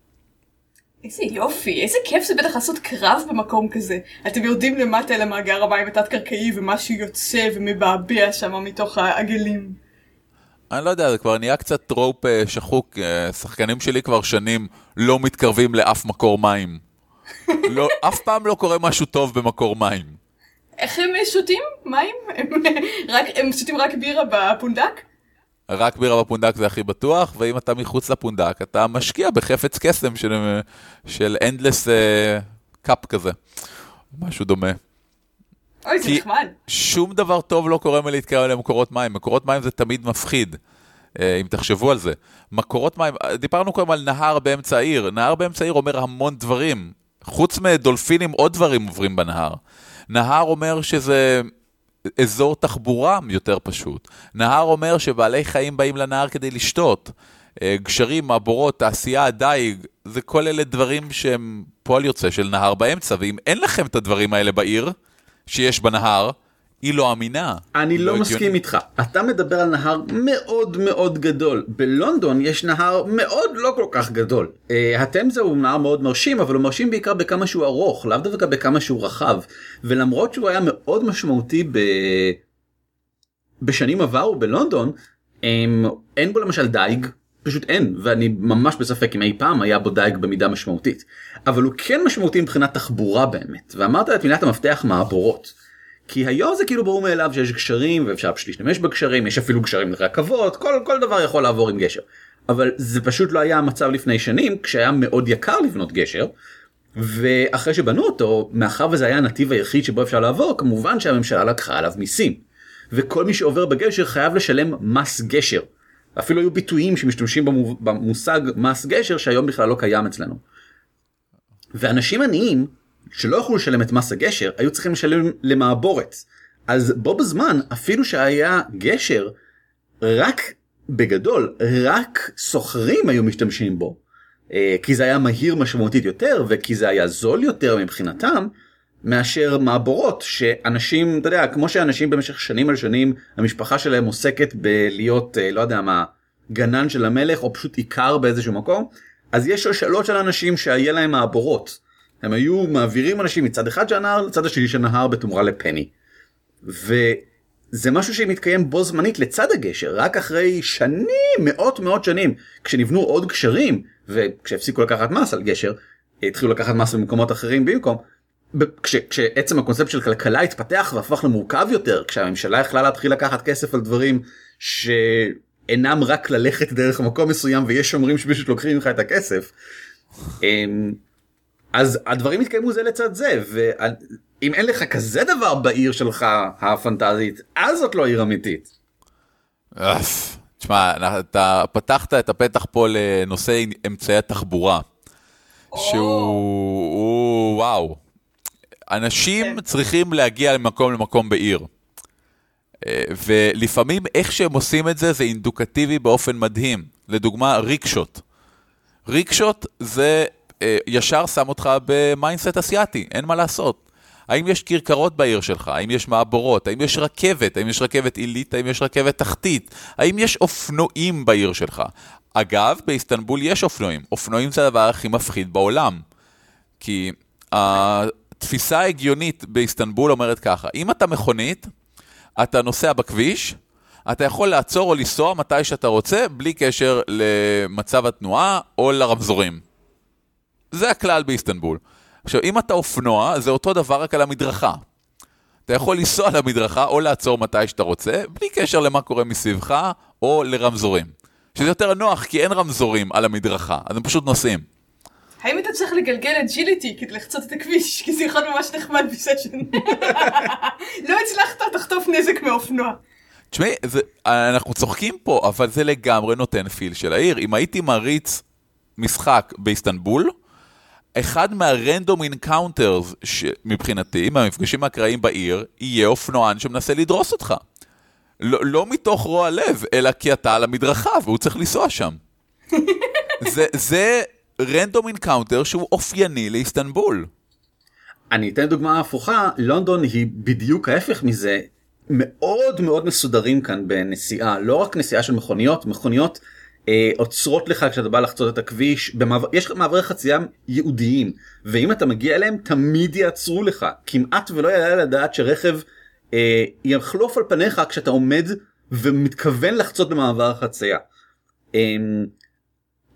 איזה יופי, איזה כיף זה בטח לעשות קרב במקום כזה. אתם יורדים למטה אל המאגר המים התת-קרקעי ומשהו יוצא ומבעבע שם מתוך העגלים. אני לא יודע, זה כבר נהיה קצת trope אה, שחוק, אה, שחקנים שלי כבר שנים לא מתקרבים לאף מקור מים. לא, אף פעם לא קורה משהו טוב במקור מים. איך הם שותים מים? הם, רק, הם שותים רק בירה בפונדק? רק בירה בפונדק זה הכי בטוח, ואם אתה מחוץ לפונדק, אתה משקיע בחפץ קסם של, של endless uh, cup כזה. משהו דומה. אוי, זה נחמד. שום דבר טוב לא קורה מלהתקרב למקורות מים. מקורות מים זה תמיד מפחיד, אה, אם תחשבו על זה. מקורות מים, דיברנו קודם על נהר באמצע העיר. נהר באמצע העיר אומר המון דברים. חוץ מדולפינים, עוד דברים עוברים בנהר. נהר אומר שזה אזור תחבורה יותר פשוט. נהר אומר שבעלי חיים באים לנהר כדי לשתות. אה, גשרים, מעבורות, תעשייה, דייג, זה כל אלה דברים שהם פועל יוצא של נהר באמצע, ואם אין לכם את הדברים האלה בעיר, שיש בנהר, היא לא אמינה. אני לא הגיוני. מסכים איתך. אתה מדבר על נהר מאוד מאוד גדול. בלונדון יש נהר מאוד לא כל כך גדול. אה, התמזה הוא נהר מאוד מרשים, אבל הוא מרשים בעיקר בכמה שהוא ארוך, לאו דווקא בכמה שהוא רחב. ולמרות שהוא היה מאוד משמעותי ב... בשנים עברו בלונדון, הם... אין בו למשל דייג. פשוט אין, ואני ממש בספק אם אי פעם היה בו דייג במידה משמעותית. אבל הוא כן משמעותי מבחינת תחבורה באמת. ואמרת את מילת המפתח מעבורות. כי היום זה כאילו ברור מאליו שיש גשרים ואפשר פשוט להשתמש בגשרים, יש אפילו גשרים לרכבות, כל, כל דבר יכול לעבור עם גשר. אבל זה פשוט לא היה המצב לפני שנים, כשהיה מאוד יקר לבנות גשר, ואחרי שבנו אותו, מאחר וזה היה הנתיב היחיד שבו אפשר לעבור, כמובן שהממשלה לקחה עליו מיסים. וכל מי שעובר בגשר חייב לשלם מס גשר. אפילו היו ביטויים שמשתמשים במו- במושג מס גשר שהיום בכלל לא קיים אצלנו. ואנשים עניים שלא יכלו לשלם את מס הגשר היו צריכים לשלם למעבורת. אז בו בזמן אפילו שהיה גשר רק בגדול רק סוחרים היו משתמשים בו. אה, כי זה היה מהיר משמעותית יותר וכי זה היה זול יותר מבחינתם מאשר מעבורות שאנשים אתה יודע כמו שאנשים במשך שנים על שנים המשפחה שלהם עוסקת בלהיות אה, לא יודע מה גנן של המלך או פשוט עיקר באיזשהו מקום אז יש שושלות של אנשים שהיה להם מעבורות. הם היו מעבירים אנשים מצד אחד של הנהר לצד השני של הנהר בתמורה לפני. וזה משהו שמתקיים בו זמנית לצד הגשר רק אחרי שנים מאות מאות שנים כשנבנו עוד גשרים וכשהפסיקו לקחת מס על גשר התחילו לקחת מס במקומות אחרים במקום. כש, כשעצם הקונספט של כלכלה התפתח והפך למורכב יותר כשהממשלה יכלה להתחיל לקחת כסף על דברים שאינם רק ללכת דרך מקום מסוים ויש שומרים שפשוט לוקחים ממך את הכסף. אז הדברים התקיימו זה לצד זה ואם אין לך כזה דבר בעיר שלך הפנטזית אז זאת לא עיר אמיתית. אף. תשמע, אתה פתחת את הפתח פה לנושא אמצעי התחבורה, שהוא, הוא, וואו. אנשים צריכים להגיע ממקום למקום בעיר. אה, ולפעמים איך שהם עושים את זה, זה אינדוקטיבי באופן מדהים. לדוגמה, ריקשות. ריקשות זה ישר שם אותך ב mindset אסיאתי, אין מה לעשות. האם יש כרכרות בעיר שלך? האם יש מעבורות? האם יש רכבת? האם יש רכבת עילית? האם יש רכבת תחתית? האם יש אופנועים בעיר שלך? אגב, באיסטנבול יש אופנועים. אופנועים זה הדבר הכי מפחיד בעולם. כי התפיסה ההגיונית באיסטנבול אומרת ככה, אם אתה מכונית, אתה נוסע בכביש, אתה יכול לעצור או לנסוע מתי שאתה רוצה, בלי קשר למצב התנועה או לרמזורים. זה הכלל באיסטנבול. עכשיו, אם אתה אופנוע, זה אותו דבר רק על המדרכה. אתה יכול לנסוע על המדרכה או לעצור מתי שאתה רוצה, בלי קשר למה קורה מסביבך או לרמזורים. שזה יותר נוח, כי אין רמזורים על המדרכה, אז הם פשוט נוסעים. האם אתה צריך לגלגל agility כדי לחצות את הכביש? כי זה יכול ממש נחמד בסשן. לא הצלחת, תחטוף נזק מאופנוע. תשמעי, אנחנו צוחקים פה, אבל זה לגמרי נותן feel של העיר. אם הייתי מריץ משחק באיסטנבול, אחד מה random encounters מבחינתי, מהמפגשים האקראיים בעיר, יהיה אופנוען שמנסה לדרוס אותך. לא, לא מתוך רוע לב, אלא כי אתה על המדרכה והוא צריך לנסוע שם. זה, זה random encounter שהוא אופייני לאיסטנבול. אני אתן דוגמה הפוכה, לונדון היא בדיוק ההפך מזה. מאוד מאוד מסודרים כאן בנסיעה לא רק נסיעה של מכוניות מכוניות עוצרות לך כשאתה בא לחצות את הכביש במעבר, יש מעברי חצייה ייעודיים ואם אתה מגיע אליהם תמיד יעצרו לך כמעט ולא יעלה לדעת שרכב אה, יחלוף על פניך כשאתה עומד ומתכוון לחצות במעבר החצייה. אה,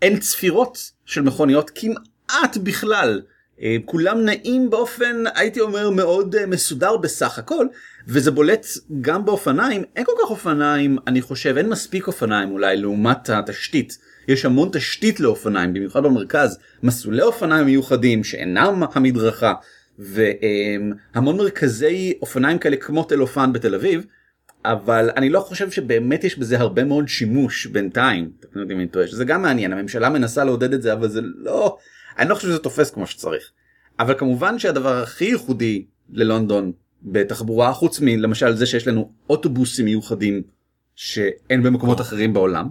אין צפירות של מכוניות כמעט בכלל. אה, כולם נעים באופן הייתי אומר מאוד אה, מסודר בסך הכל וזה בולט גם באופניים. אין כל כך אופניים אני חושב אין מספיק אופניים אולי לעומת התשתית. יש המון תשתית לאופניים במיוחד במרכז. מסלולי אופניים מיוחדים שאינם המדרכה והמון מרכזי אופניים כאלה כמו תל אופן בתל אביב אבל אני לא חושב שבאמת יש בזה הרבה מאוד שימוש בינתיים. תקנו אותי אם אני טועה. שזה גם מעניין הממשלה מנסה לעודד את זה אבל זה לא אני לא חושב שזה תופס כמו שצריך. אבל כמובן שהדבר הכי ייחודי ללונדון בתחבורה חוץ מלמשל זה שיש לנו אוטובוסים מיוחדים שאין במקומות אחרים בעולם.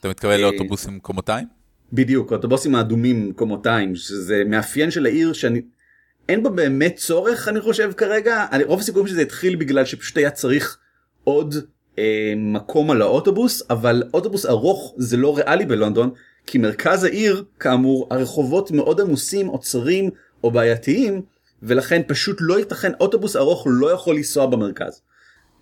אתה מתכוון לאוטובוסים קומותיים? בדיוק אוטובוסים האדומים קומותיים שזה מאפיין של העיר שאני אין בה באמת צורך אני חושב כרגע אני, רוב הסיכויים שזה התחיל בגלל שפשוט היה צריך עוד אה, מקום על האוטובוס אבל אוטובוס ארוך זה לא ריאלי בלונדון כי מרכז העיר כאמור הרחובות מאוד עמוסים עוצרים או בעייתיים ולכן פשוט לא ייתכן אוטובוס ארוך לא יכול לנסוע במרכז.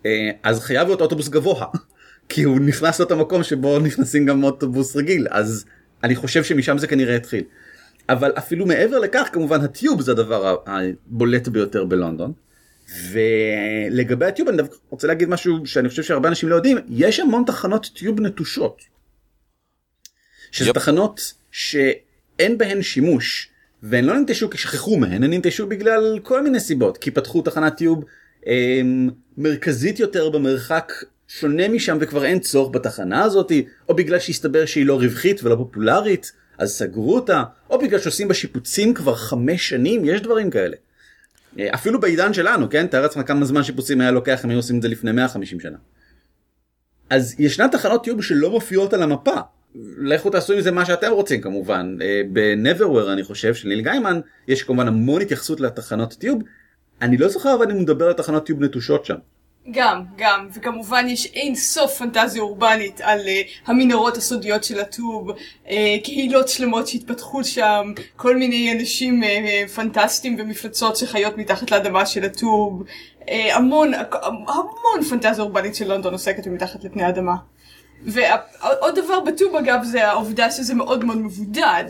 אה, אז חייב להיות אוטובוס גבוה כי הוא נכנס לאותו מקום שבו נכנסים גם אוטובוס רגיל אז אני חושב שמשם זה כנראה התחיל. אבל אפילו מעבר לכך כמובן הטיוב זה הדבר הבולט ביותר בלונדון. ולגבי הטיוב אני דווקא רוצה להגיד משהו שאני חושב שהרבה אנשים לא יודעים יש המון תחנות טיוב נטושות. שזה yep. תחנות שאין בהן שימוש והן לא ננטשו כי שכחו מהן הן ננטשו בגלל כל מיני סיבות כי פתחו תחנת טיוב אה, מרכזית יותר במרחק שונה משם וכבר אין צורך בתחנה הזאתי או בגלל שהסתבר שהיא לא רווחית ולא פופולרית אז סגרו אותה או בגלל שעושים בה שיפוצים כבר חמש שנים יש דברים כאלה. אה, אפילו בעידן שלנו כן תאר לעצמך כמה זמן שיפוצים היה לוקח אם היו עושים את זה לפני 150 שנה. אז ישנן תחנות טיוב שלא מופיעות על המפה לכו תעשו עם זה מה שאתם רוצים כמובן אה, בנברוויר אני חושב של ניל גיימן יש כמובן המון התייחסות לתחנות טיוב אני לא זוכר אבל אני מדבר על תחנות טיוב נטושות שם. גם, גם, וכמובן יש אין סוף פנטזיה אורבנית על uh, המנהרות הסודיות של הטוב, uh, קהילות שלמות שהתפתחו שם, כל מיני אנשים uh, פנטסטיים ומפלצות שחיות מתחת לאדמה של הטוב, uh, המון, המון פנטזיה אורבנית של לונדון עוסקת מתחת לפני האדמה. ועוד דבר בטוב אגב זה העובדה שזה מאוד מאוד מבודד.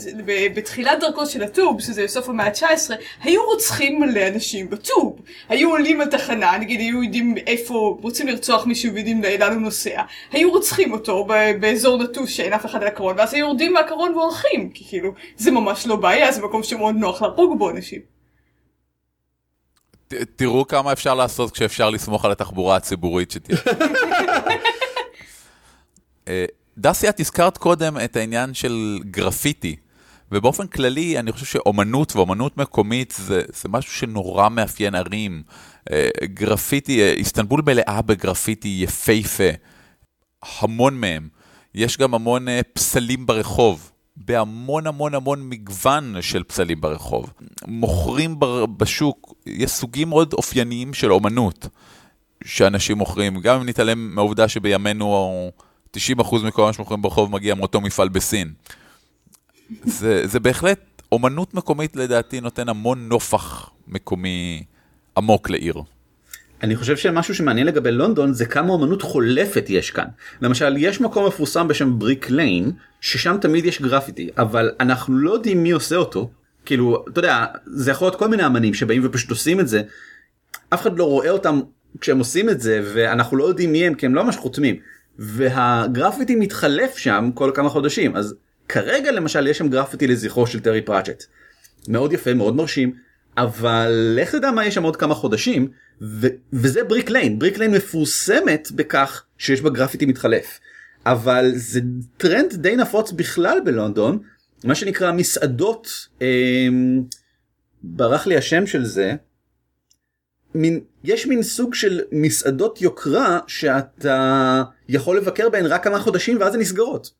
בתחילת דרכו של הטוב, שזה סוף המאה ה-19, היו רוצחים מלא אנשים בטוב. היו עולים לתחנה, נגיד היו יודעים איפה רוצים לרצוח מישהו ויודעים לאן הוא נוסע. היו רוצחים אותו באזור נטוש שאין אף אחד על הקרון, ואז היו יורדים מהקרון והולכים. כי כאילו, זה ממש לא בעיה, זה מקום שמאוד נוח להרוג בו אנשים. תראו כמה אפשר לעשות כשאפשר לסמוך על התחבורה הציבורית שתהיה. אה, דסי, את הזכרת קודם את העניין של גרפיטי, ובאופן כללי אני חושב שאומנות ואומנות מקומית זה, זה משהו שנורא מאפיין ערים. אה, גרפיטי, אה, איסטנבול מלאה בגרפיטי יפהפה, המון מהם. יש גם המון פסלים ברחוב, בהמון המון המון מגוון של פסלים ברחוב. מוכרים בשוק, יש סוגים מאוד אופייניים של אומנות שאנשים מוכרים, גם אם נתעלם מהעובדה שבימינו... 90% מכל מה שמוכרים ברחוב מגיע מאותו מפעל בסין. זה, זה בהחלט, אומנות מקומית לדעתי נותן המון נופח מקומי עמוק לעיר. אני חושב שמשהו שמעניין לגבי לונדון זה כמה אומנות חולפת יש כאן. למשל יש מקום מפורסם בשם בריק ליין ששם תמיד יש גרפיטי אבל אנחנו לא יודעים מי עושה אותו. כאילו אתה יודע זה יכול להיות כל מיני אמנים שבאים ופשוט עושים את זה. אף אחד לא רואה אותם כשהם עושים את זה ואנחנו לא יודעים מי הם כי הם לא ממש חותמים. והגרפיטי מתחלף שם כל כמה חודשים. אז כרגע למשל יש שם גרפיטי לזכרו של טרי פראצ'ט. מאוד יפה מאוד מרשים אבל לך תדע מה יש שם עוד כמה חודשים ו- וזה בריק ליין. בריק ליין מפורסמת בכך שיש בה גרפיטי מתחלף. אבל זה טרנד די נפוץ בכלל בלונדון. מה שנקרא מסעדות אה, ברח לי השם של זה מין, יש מין סוג של מסעדות יוקרה שאתה יכול לבקר בהן רק כמה חודשים ואז הן נסגרות.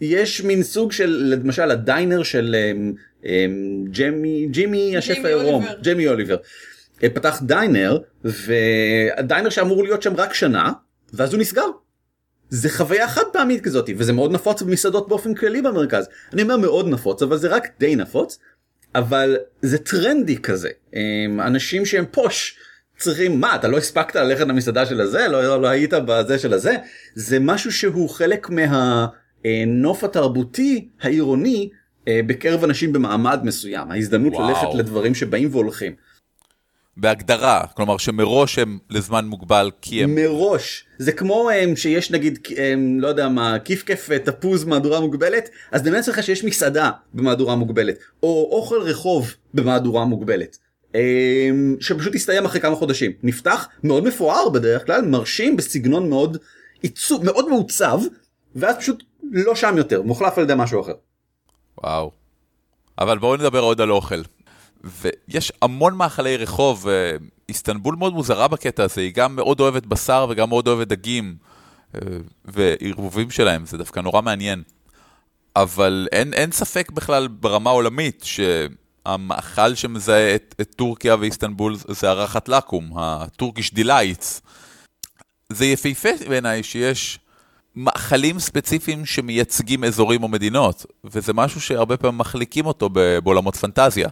יש מין סוג של למשל ה diner של um, um, ג'יימי ג'יימי השף העירום ג'יימי אוליבר. אה, פתח diner והדיינר שאמור להיות שם רק שנה ואז הוא נסגר. זה חוויה חד פעמית כזאת וזה מאוד נפוץ במסעדות באופן כללי במרכז אני אומר מאוד נפוץ אבל זה רק די נפוץ אבל זה טרנדי כזה אמ, אנשים שהם פוש צריכים מה אתה לא הספקת ללכת למסעדה של הזה לא, לא, לא היית בזה של הזה זה משהו שהוא חלק מהנוף התרבותי העירוני אה, בקרב אנשים במעמד מסוים ההזדמנות וואו. ללכת לדברים שבאים והולכים. בהגדרה, כלומר שמראש הם לזמן מוגבל כי הם... מראש זה כמו um, שיש נגיד um, לא יודע מה כיף כיף אה, תפוז מהדורה מוגבלת אז דמיין לעצמך שיש מסעדה במהדורה מוגבלת או אוכל רחוב במהדורה מוגבלת. um, שפשוט הסתיים אחרי כמה חודשים נפתח מאוד מפואר בדרך כלל מרשים בסגנון מאוד עיצוב מאוד מעוצב ואז פשוט לא שם יותר מוחלף על ידי משהו אחר. וואו. אבל בואו נדבר עוד על אוכל. ויש המון מאכלי רחוב, אה, איסטנבול מאוד מוזרה בקטע הזה, היא גם מאוד אוהבת בשר וגם מאוד אוהבת דגים, אה, וערבובים שלהם, זה דווקא נורא מעניין. אבל אין, אין ספק בכלל ברמה העולמית שהמאכל שמזהה את, את טורקיה ואיסטנבול זה הרחת לוקום, ה Turkish delights. זה יפהפה בעיניי שיש מאכלים ספציפיים שמייצגים אזורים או מדינות, וזה משהו שהרבה פעמים מחליקים אותו בעולמות פנטזיה.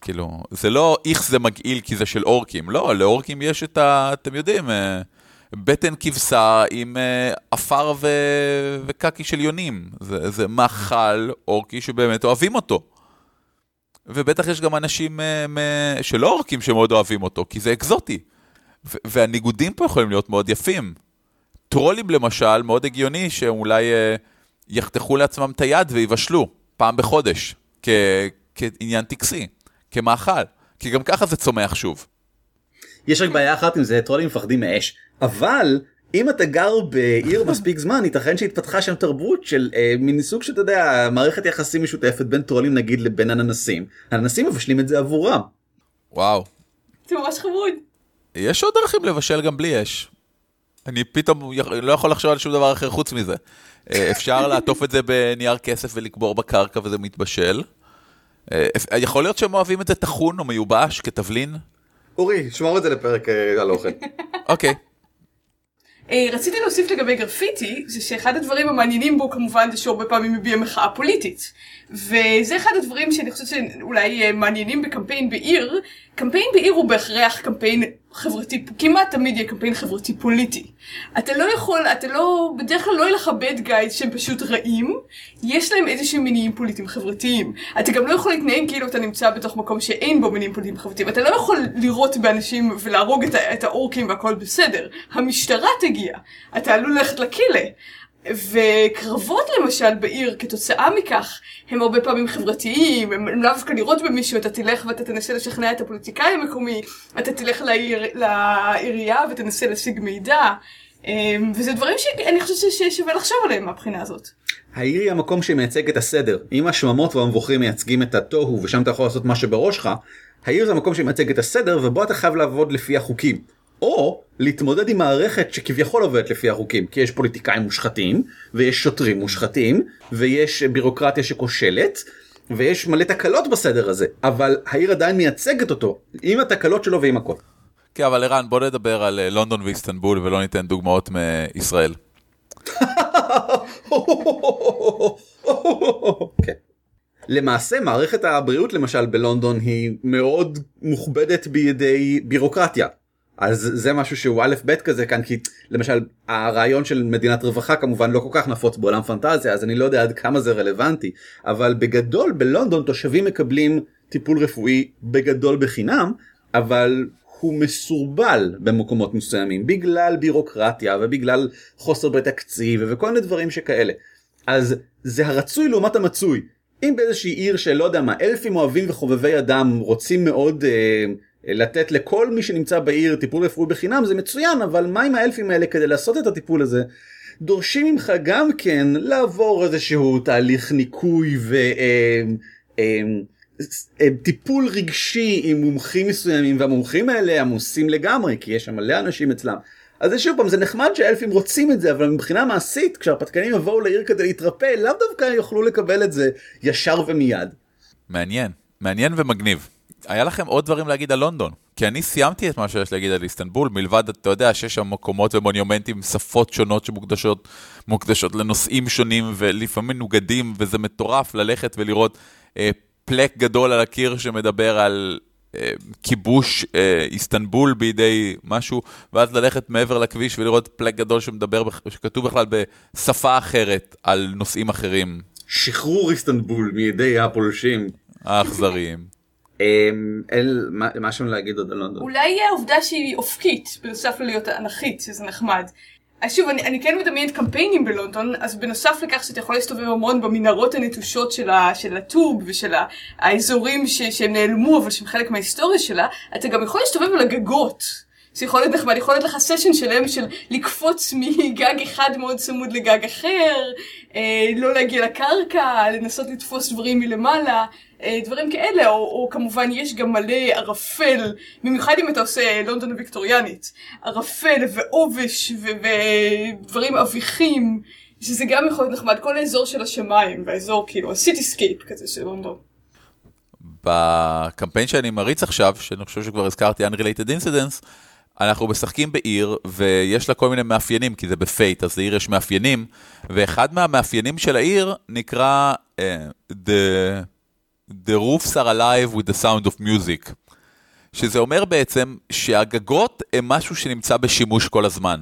כאילו, זה לא איך זה מגעיל כי זה של אורקים, לא, לאורקים יש את ה... אתם יודעים, אה, בטן כבשה עם אה, עפר ו... וקקי של יונים. זה, זה מאכל אורקי שבאמת אוהבים אותו. ובטח יש גם אנשים אה, שלא אורקים שמאוד אוהבים אותו, כי זה אקזוטי. ו- והניגודים פה יכולים להיות מאוד יפים. טרולים למשל, מאוד הגיוני שאולי יחתכו לעצמם את היד ויבשלו פעם בחודש, כ- כעניין טקסי, כמאכל, כי גם ככה זה צומח שוב. יש רק בעיה אחת עם זה טרולים מפחדים מאש אבל אם אתה גר בעיר מספיק זמן ייתכן שהתפתחה שם תרבות של אה, מין סוג שאתה יודע מערכת יחסים משותפת בין טרולים נגיד לבין אננסים האננסים מבשלים את זה עבורם. וואו. זה ממש חמוד. יש עוד דרכים לבשל גם בלי אש. אני פתאום לא יכול לחשוב על שום דבר אחר חוץ מזה. אה, אפשר לעטוף את זה בנייר כסף ולקבור בקרקע וזה מתבשל. אה, יכול להיות שהם אוהבים את זה טחון או מיובש כתבלין? אורי שמור את זה לפרק אה, על אוכל. אוקיי. אה, רציתי להוסיף לגבי גרפיטי, זה שאחד הדברים המעניינים בו כמובן זה שהוא הרבה פעמים מביע מחאה פוליטית. וזה אחד הדברים שאני חושבת שאולי אה, מעניינים בקמפיין בעיר. קמפיין בעיר הוא בהכרח קמפיין חברתי, כמעט תמיד יהיה קמפיין חברתי פוליטי. אתה לא יכול, אתה לא, בדרך כלל לא יהיה לך bad guys שהם פשוט רעים, יש להם איזה שהם מניעים פוליטיים חברתיים. אתה גם לא יכול להתנהג כאילו אתה נמצא בתוך מקום שאין בו מניעים פוליטיים חברתיים. אתה לא יכול לירות באנשים ולהרוג את, את האורקים והכל בסדר. המשטרה תגיע. אתה עלול ללכת לכלא. וקרבות למשל בעיר כתוצאה מכך הם הרבה פעמים חברתיים, הם הם לאו דווקא לירות במישהו, אתה תלך ואתה תנסה לשכנע את הפוליטיקאי המקומי, אתה תלך לעיר, לעירייה ותנסה להשיג מידע, אמ, וזה דברים שאני חושבת ששווה לחשוב עליהם מהבחינה הזאת. העיר היא המקום שמייצג את הסדר אם השממות והמבוכים מייצגים את התוהו ושם אתה יכול לעשות מה שבראש שלך העיר זה המקום שמייצג את הסדר ובו אתה חייב לעבוד לפי החוקים. או להתמודד עם מערכת שכביכול עובדת לפי החוקים כי יש פוליטיקאים מושחתים ויש שוטרים מושחתים ויש בירוקרטיה שכושלת ויש מלא תקלות בסדר הזה אבל העיר עדיין מייצגת אותו עם התקלות שלו ועם הכל. כן, אבל ערן, בוא נדבר על אה, לונדון ואיסטנבול ולא ניתן דוגמאות מישראל. כן. למעשה מערכת הבריאות למשל בלונדון היא מאוד מוכבדת בידי בירוקרטיה. אז זה משהו שהוא א' ב' כזה כאן כי למשל הרעיון של מדינת רווחה כמובן לא כל כך נפוץ בעולם פנטזיה אז אני לא יודע עד כמה זה רלוונטי אבל בגדול בלונדון תושבים מקבלים טיפול רפואי בגדול בחינם אבל הוא מסורבל במקומות מסוימים בגלל בירוקרטיה ובגלל חוסר בתקציב וכל מיני דברים שכאלה. אז זה הרצוי לעומת המצוי. אם באיזושהי עיר שלא יודע מה אלפים אוהבים וחובבי אדם רוצים מאוד אה, לתת לכל מי שנמצא בעיר טיפול רפואי בחינם זה מצוין אבל מה עם האלפים האלה כדי לעשות את הטיפול הזה דורשים ממך גם כן לעבור איזשהו תהליך ניקוי ו... אה, אה, אה, טיפול רגשי עם מומחים מסוימים והמומחים האלה עמוסים לגמרי כי יש שם מלא אנשים אצלם. אז שוב פעם זה נחמד שהאלפים רוצים את זה אבל מבחינה מעשית כשהרפתקנים יבואו לעיר כדי להתרפא לאו דווקא יוכלו לקבל את זה ישר ומיד. מעניין, מעניין ומגניב. היה לכם עוד דברים להגיד על לונדון, כי אני סיימתי את מה שיש להגיד על איסטנבול, מלבד, אתה יודע, שיש שם מקומות ומונומנטים, שפות שונות שמוקדשות מוקדשות לנושאים שונים ולפעמים מנוגדים, וזה מטורף ללכת ולראות אה, פלק גדול על הקיר שמדבר על אה, כיבוש אה, איסטנבול בידי משהו, ואז ללכת מעבר לכביש ולראות פלק גדול שמדבר, שכתוב בכלל בשפה אחרת על נושאים אחרים, שחרור איסטנבול מידי הפולשים. האכזריים. אמ, מה שם להגיד עוד על לונדון? אולי העובדה שהיא אופקית, בנוסף ללהיות אנכית, שזה נחמד. אז שוב, אני, אני כן מדמיינת קמפיינים בלונדון, אז בנוסף לכך שאתה יכול להסתובב המון במנהרות הנטושות של, ה, של הטוב ושל ה, האזורים ש, שהם נעלמו, אבל שהם חלק מההיסטוריה שלה, אתה גם יכול להסתובב על הגגות. זה יכול להיות נחמד, יכול להיות לך סשן שלם של לקפוץ מגג אחד מאוד צמוד לגג אחר, אה, לא להגיע לקרקע, לנסות לתפוס דברים מלמעלה, אה, דברים כאלה, או, או כמובן יש גם מלא ערפל, במיוחד אם אתה עושה לונדון הוויקטוריאנית, ערפל ועובש ודברים אביכים, שזה גם יכול להיות נחמד, כל האזור של השמיים, והאזור כאילו, ה cityscape כזה של לונדון. בקמפיין שאני מריץ עכשיו, שאני חושב שכבר הזכרתי, Unrelated Incidents, אנחנו משחקים בעיר, ויש לה כל מיני מאפיינים, כי זה ב Fate, אז לעיר יש מאפיינים, ואחד מהמאפיינים של העיר נקרא uh, the, the roofs are alive with the sound of music, שזה אומר בעצם שהגגות הם משהו שנמצא בשימוש כל הזמן.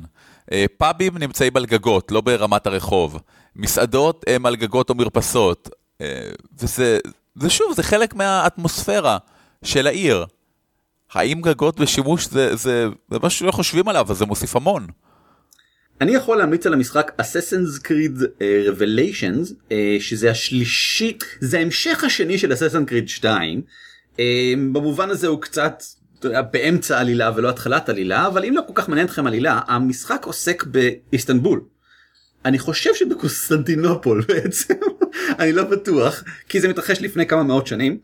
Uh, פאבים נמצאים על גגות, לא ברמת הרחוב. מסעדות הם על גגות או מרפסות. Uh, וזה, זה שוב, זה חלק מהאטמוספירה של העיר. האם גגות בשימוש זה, זה, זה משהו שלא חושבים עליו, אז זה מוסיף המון. אני יכול להמליץ על המשחק Assassin's Creed uh, Revelations uh, שזה השלישי זה ההמשך השני של Assassin's Creed 2 uh, במובן הזה הוא קצת באמצע עלילה ולא התחלת עלילה אבל אם לא כל כך מעניין אתכם עלילה המשחק עוסק באיסטנבול. אני חושב שבקוסטנטינופול בעצם אני לא בטוח כי זה מתרחש לפני כמה מאות שנים.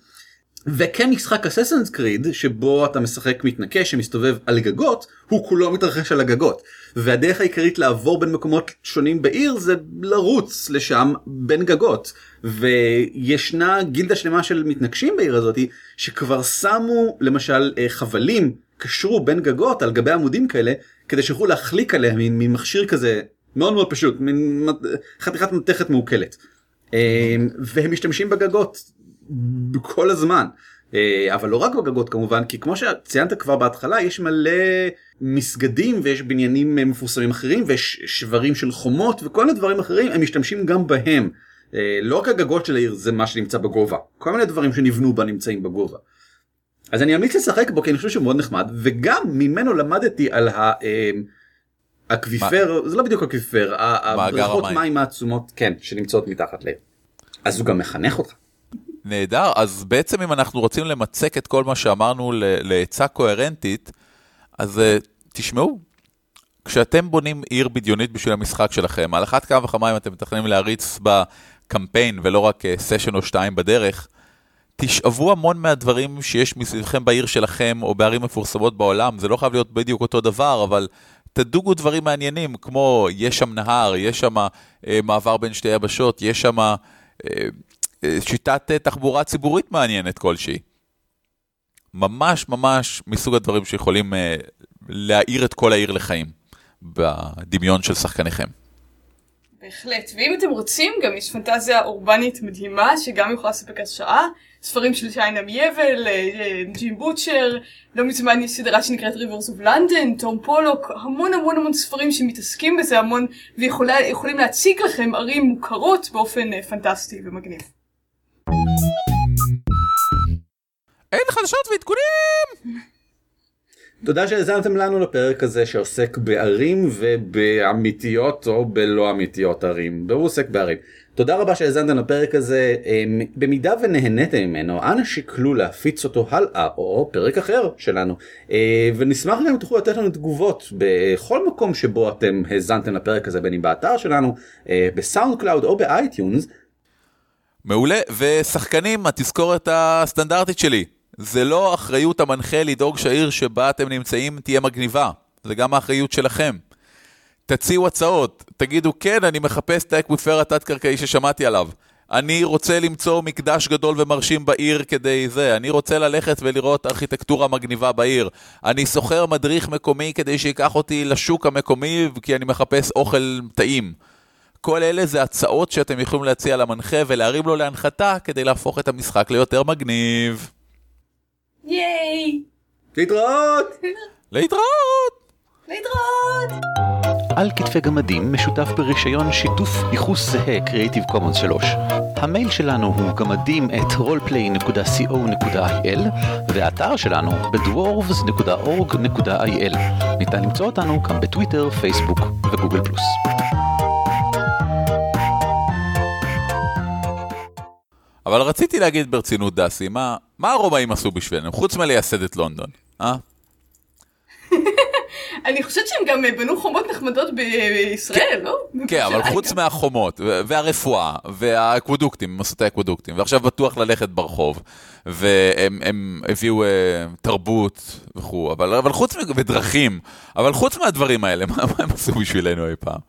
וכמשחק אססנס קריד שבו אתה משחק מתנקש שמסתובב על גגות הוא כולו מתרחש על הגגות והדרך העיקרית לעבור בין מקומות שונים בעיר זה לרוץ לשם בין גגות וישנה גילדה שלמה של מתנגשים בעיר הזאתי שכבר שמו למשל אה, חבלים קשרו בין גגות על גבי עמודים כאלה כדי שיוכלו להחליק עליהם מין מין מכשיר כזה מאוד מאוד פשוט מין מת- חתיכת מתכת מעוקלת. אה, והם משתמשים בגגות כל הזמן. אה, אבל לא רק בגגות כמובן כי כמו שציינת כבר בהתחלה יש מלא מסגדים ויש בניינים אה, מפורסמים אחרים ויש שברים של חומות וכל מיני דברים אחרים הם משתמשים גם בהם. אה, לא רק הגגות של העיר זה מה שנמצא בגובה כל מיני דברים שנבנו בה נמצאים בגובה. אז אני אמליץ לשחק בו כי אני חושב שהוא מאוד נחמד וגם ממנו למדתי על ה... aquifer זה לא בדיוק aquifer הבריכות. מים העצומות כן שנמצאות מתחת לעיר. אז הוא גם מחנך אותך. נהדר, אז בעצם אם אנחנו רוצים למצק את כל מה שאמרנו לעצה קוהרנטית, אז uh, תשמעו, כשאתם בונים עיר בדיונית בשביל המשחק שלכם, על אחת כמה וכמה אם אתם מתכננים להריץ בקמפיין ולא רק סשן או שתיים בדרך, תשאבו המון מהדברים שיש מסביבכם בעיר שלכם או בערים מפורסמות בעולם, זה לא חייב להיות בדיוק אותו דבר, אבל תדוגו דברים מעניינים, כמו יש שם נהר, יש שם אה, מעבר בין שתי יבשות, יש שם אה, אה, שיטת אה, תחבורה ציבורית מעניינת כלשהי. ממש ממש מסוג הדברים שיכולים אה, להאיר את כל העיר לחיים בדמיון של שחקניכם. בהחלט, ואם אתם רוצים, גם יש פנטזיה אורבנית מדהימה, שגם יכולה לספק השעה. ספרים של שיינה מייבל, אה, ג'ים בוטשר, לא מזמן יש סדרה שנקראת Rivers of London, תום פולוק, המון המון המון ספרים שמתעסקים בזה המון, ויכולים להציג לכם ערים מוכרות באופן פנטסטי ומגניב. אין חדשות ועדכונים! תודה שהאזנתם לנו לפרק הזה שעוסק בערים ובאמיתיות או בלא אמיתיות ערים, והוא עוסק בערים. תודה רבה שהאזנתם לפרק הזה, אמ, במידה ונהניתם ממנו, אנא שקלו להפיץ אותו הלאה, או פרק אחר שלנו, אה, ונשמח גם אם תוכלו לתת לנו תגובות בכל מקום שבו אתם האזנתם לפרק הזה, בין אם באתר שלנו, אה, ב SoundCloud או ב iTunes, מעולה, ושחקנים, התזכורת הסטנדרטית שלי, זה לא אחריות המנחה לדאוג שהעיר שבה אתם נמצאים תהיה מגניבה, זה גם האחריות שלכם. תציעו הצעות, תגידו כן, אני מחפש את ה aquifer התת-קרקעי ששמעתי עליו. אני רוצה למצוא מקדש גדול ומרשים בעיר כדי זה, אני רוצה ללכת ולראות ארכיטקטורה מגניבה בעיר, אני שוכר מדריך מקומי כדי שייקח אותי לשוק המקומי כי אני מחפש אוכל טעים. כל אלה זה הצעות שאתם יכולים להציע למנחה ולהרים לו להנחתה כדי להפוך את המשחק ליותר מגניב. ייי! להתראות! להתראות! להתראות! על כתפי גמדים משותף ברישיון שיתוף ייחוס זהה Creative Commons 3. המייל שלנו הוא גמדים את roleplay.co.il והאתר שלנו בדוורבס.org.il. ניתן למצוא אותנו גם בטוויטר, פייסבוק וגוגל פלוס. אבל רציתי להגיד ברצינות, דסי, מה, מה הרומאים עשו בשבילנו, חוץ מלייסד את לונדון, אה? אני חושבת שהם גם בנו חומות נחמדות בישראל, לא? כן, אבל חוץ מהחומות, והרפואה, והאקוודוקטים, הם עשו את האקוודוקטים, ועכשיו בטוח ללכת ברחוב, והם הם הביאו uh, תרבות וכו', אבל, אבל חוץ, ודרכים, אבל חוץ מהדברים האלה, מה, מה הם עשו בשבילנו אי פעם?